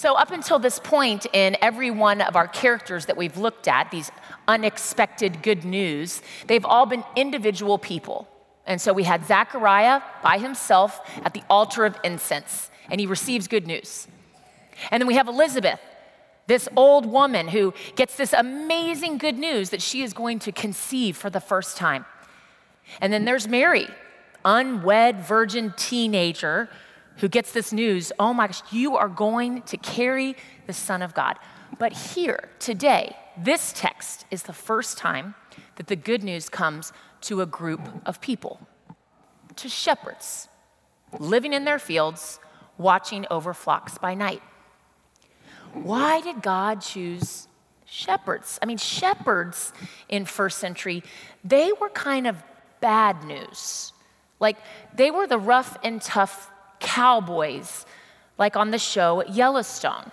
So, up until this point, in every one of our characters that we've looked at, these unexpected good news, they've all been individual people. And so we had Zechariah by himself at the altar of incense, and he receives good news. And then we have Elizabeth, this old woman who gets this amazing good news that she is going to conceive for the first time. And then there's Mary, unwed virgin teenager who gets this news oh my gosh, you are going to carry the Son of God. But here, today, this text is the first time that the good news comes to a group of people, to shepherds living in their fields, watching over flocks by night. Why did God choose shepherds? I mean, shepherds in first century, they were kind of bad news. Like, they were the rough and tough cowboys, like on the show Yellowstone.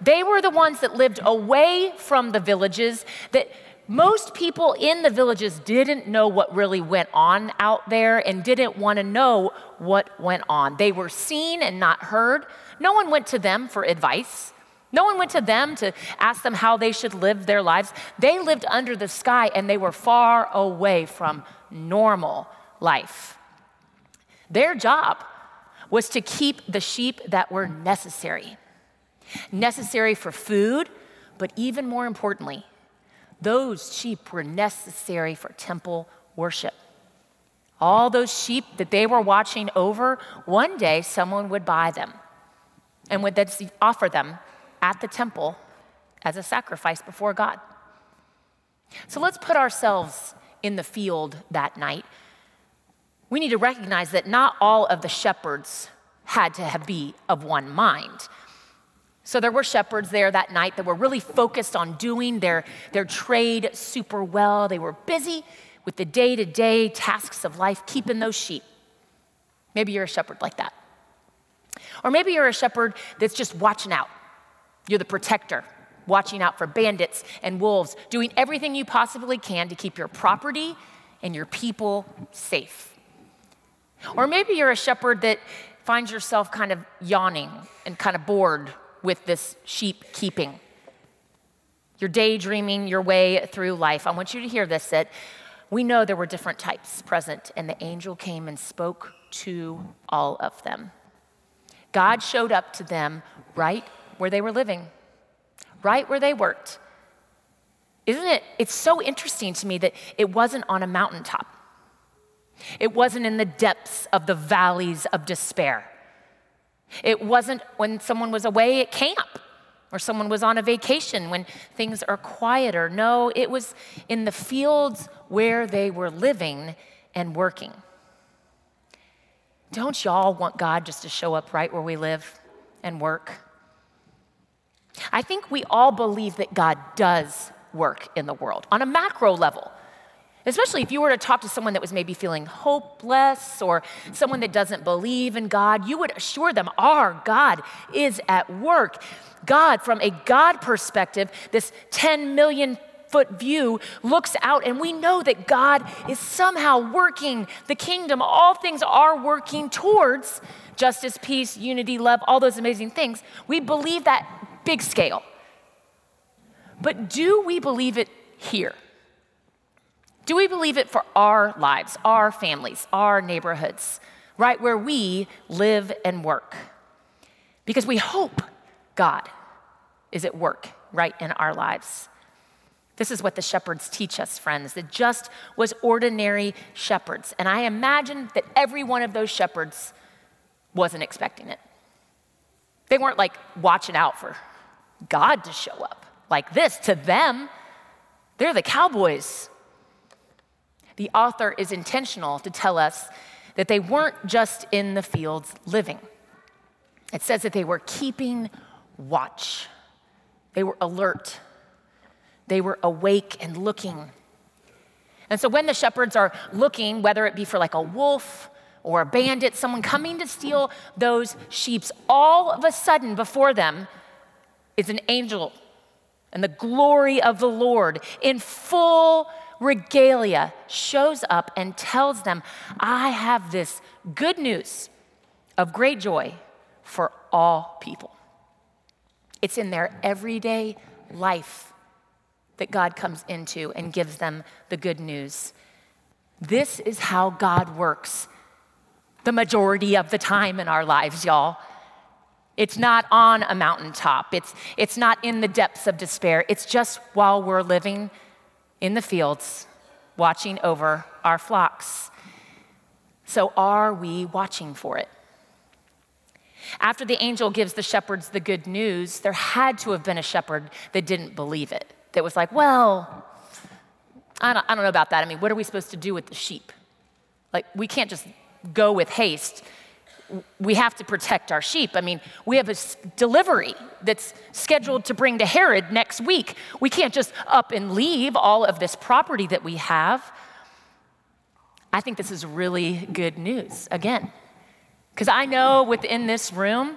They were the ones that lived away from the villages that most people in the villages didn't know what really went on out there and didn't want to know what went on. They were seen and not heard. No one went to them for advice. No one went to them to ask them how they should live their lives. They lived under the sky and they were far away from normal life. Their job was to keep the sheep that were necessary. Necessary for food, but even more importantly, those sheep were necessary for temple worship. All those sheep that they were watching over, one day someone would buy them and would then offer them at the temple as a sacrifice before God. So let's put ourselves in the field that night we need to recognize that not all of the shepherds had to be of one mind. So there were shepherds there that night that were really focused on doing their, their trade super well. They were busy with the day to day tasks of life, keeping those sheep. Maybe you're a shepherd like that. Or maybe you're a shepherd that's just watching out. You're the protector, watching out for bandits and wolves, doing everything you possibly can to keep your property and your people safe. Or maybe you're a shepherd that finds yourself kind of yawning and kind of bored with this sheep keeping. You're daydreaming your way through life. I want you to hear this that we know there were different types present, and the angel came and spoke to all of them. God showed up to them right where they were living, right where they worked. Isn't it? It's so interesting to me that it wasn't on a mountaintop. It wasn't in the depths of the valleys of despair. It wasn't when someone was away at camp or someone was on a vacation when things are quieter. No, it was in the fields where they were living and working. Don't y'all want God just to show up right where we live and work? I think we all believe that God does work in the world on a macro level. Especially if you were to talk to someone that was maybe feeling hopeless or someone that doesn't believe in God, you would assure them our God is at work. God, from a God perspective, this 10 million foot view looks out, and we know that God is somehow working the kingdom. All things are working towards justice, peace, unity, love, all those amazing things. We believe that big scale. But do we believe it here? Do we believe it for our lives, our families, our neighborhoods, right where we live and work? Because we hope God is at work right in our lives. This is what the shepherds teach us, friends, that just was ordinary shepherds. And I imagine that every one of those shepherds wasn't expecting it. They weren't like watching out for God to show up like this. To them, they're the cowboys the author is intentional to tell us that they weren't just in the fields living. It says that they were keeping watch, they were alert, they were awake and looking. And so when the shepherds are looking, whether it be for like a wolf or a bandit, someone coming to steal those sheep, all of a sudden before them is an angel and the glory of the Lord in full regalia shows up and tells them, I have this good news of great joy for all people. It's in their everyday life that God comes into and gives them the good news. This is how God works the majority of the time in our lives, y'all. It's not on a mountaintop. It's, it's not in the depths of despair. It's just while we're living in the fields, watching over our flocks. So, are we watching for it? After the angel gives the shepherds the good news, there had to have been a shepherd that didn't believe it, that was like, well, I don't, I don't know about that. I mean, what are we supposed to do with the sheep? Like, we can't just go with haste we have to protect our sheep. I mean, we have a delivery that's scheduled to bring to Herod next week. We can't just up and leave all of this property that we have. I think this is really good news, again, because I know within this room,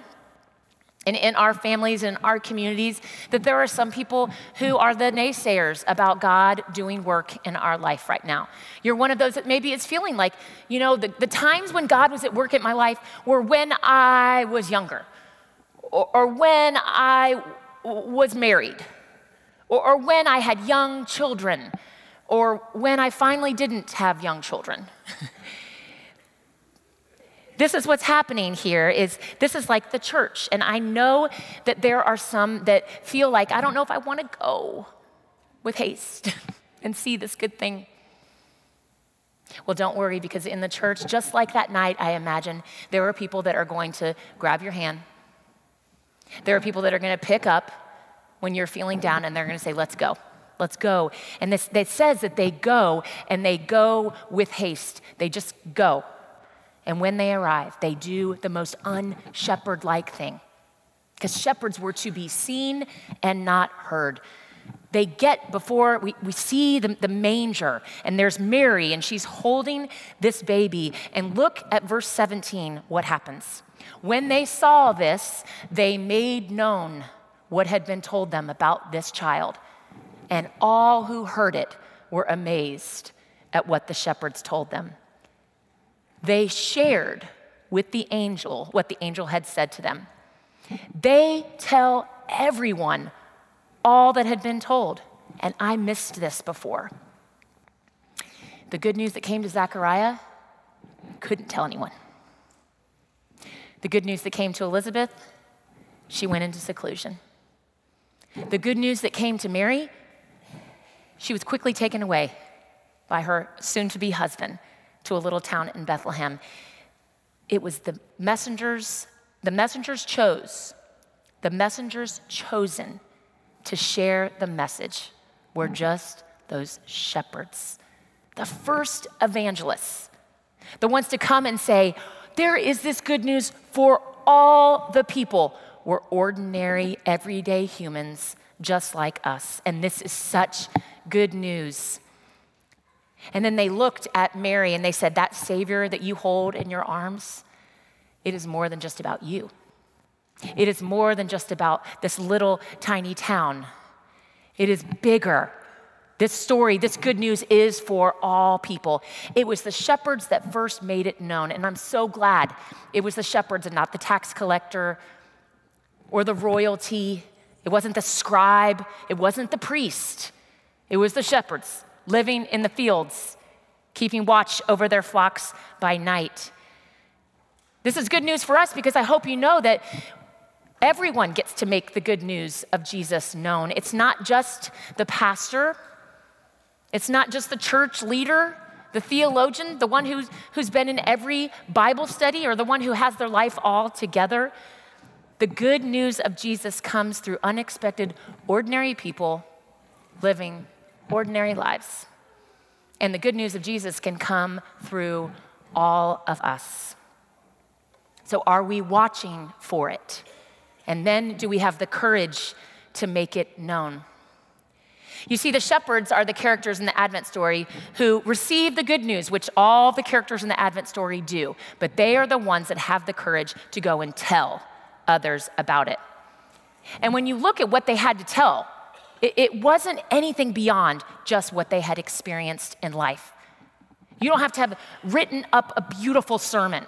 and in our families and our communities that there are some people who are the naysayers about God doing work in our life right now. You're one of those that maybe is feeling like, you know, the, the times when God was at work in my life were when I was younger, or, or when I w- was married, or, or when I had young children, or when I finally didn't have young children. this is what's happening here is this is like the church. And i know that there are some that feel like i don't know if i want to go with haste and see this good thing. Well don't worry because in the church just like that night i imagine there are people that are going to grab your hand. There are people that are going to pick up when you're feeling down and they're going to say let's go. Let's go. And this, it says that they go and they go with haste. They just go and when they arrive, they do the most unshepherd like thing. Because shepherds were to be seen and not heard. They get before we, we see the, the manger, and there's Mary, and she's holding this baby. And look at verse 17, what happens. When they saw this, they made known what had been told them about this child. And all who heard it were amazed at what the shepherds told them they shared with the angel what the angel had said to them. They tell everyone all that had been told. And I missed this before. The good news that came to Zechariah couldn't tell anyone. The good news that came to Elizabeth, she went into seclusion. The good news that came to Mary, she was quickly taken away by her soon to be husband to a little town in Bethlehem. It was the messengers, the messengers chose, the messengers chosen to share the message were just those shepherds, the first evangelists, the ones to come and say, There is this good news for all the people. We're ordinary, everyday humans just like us. And this is such good news. And then they looked at Mary and they said, That Savior that you hold in your arms, it is more than just about you. It is more than just about this little tiny town. It is bigger. This story, this good news is for all people. It was the shepherds that first made it known. And I'm so glad it was the shepherds and not the tax collector or the royalty. It wasn't the scribe. It wasn't the priest. It was the shepherds living in the fields, keeping watch over their flocks by night. This is good news for us because I hope you know that everyone gets to make the good news of Jesus known. It's not just the pastor, it's not just the church leader, the theologian, the one who's, who's been in every Bible study, or the one who has their life all together. The good news of Jesus comes through unexpected, ordinary people living ordinary lives. And the good news of Jesus can come through all of us. So, are we watching for it? And then, do we have the courage to make it known? You see, the shepherds are the characters in the Advent story who receive the good news, which all the characters in the Advent story do, but they are the ones that have the courage to go and tell others about it. And when you look at what they had to tell, it, wasn't anything beyond just what they had experienced in life. You don't have to have written up a beautiful sermon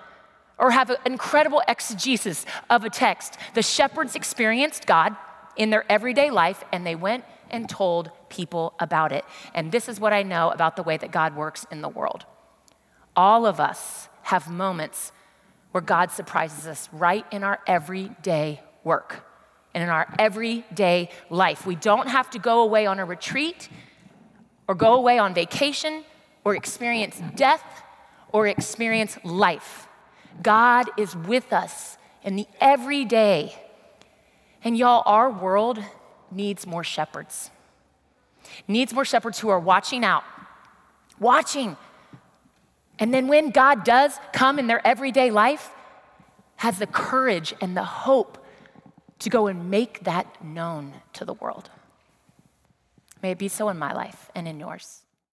or have an incredible exegesis of a text. The shepherds experienced God in their everyday life and they went and told people about it. And this is what I know about the way that God works in the world. All of us have moments where God surprises us right in our everyday work and in our everyday life. We don't have to go away on a retreat or go away on vacation or experience death or experience life. God is with us in the everyday. And y'all, our world needs more shepherds. Needs more shepherds who are watching out, watching. And then when God does come in their everyday life, has the courage and the hope to go and make that known to the world. May it be so in my life and in yours.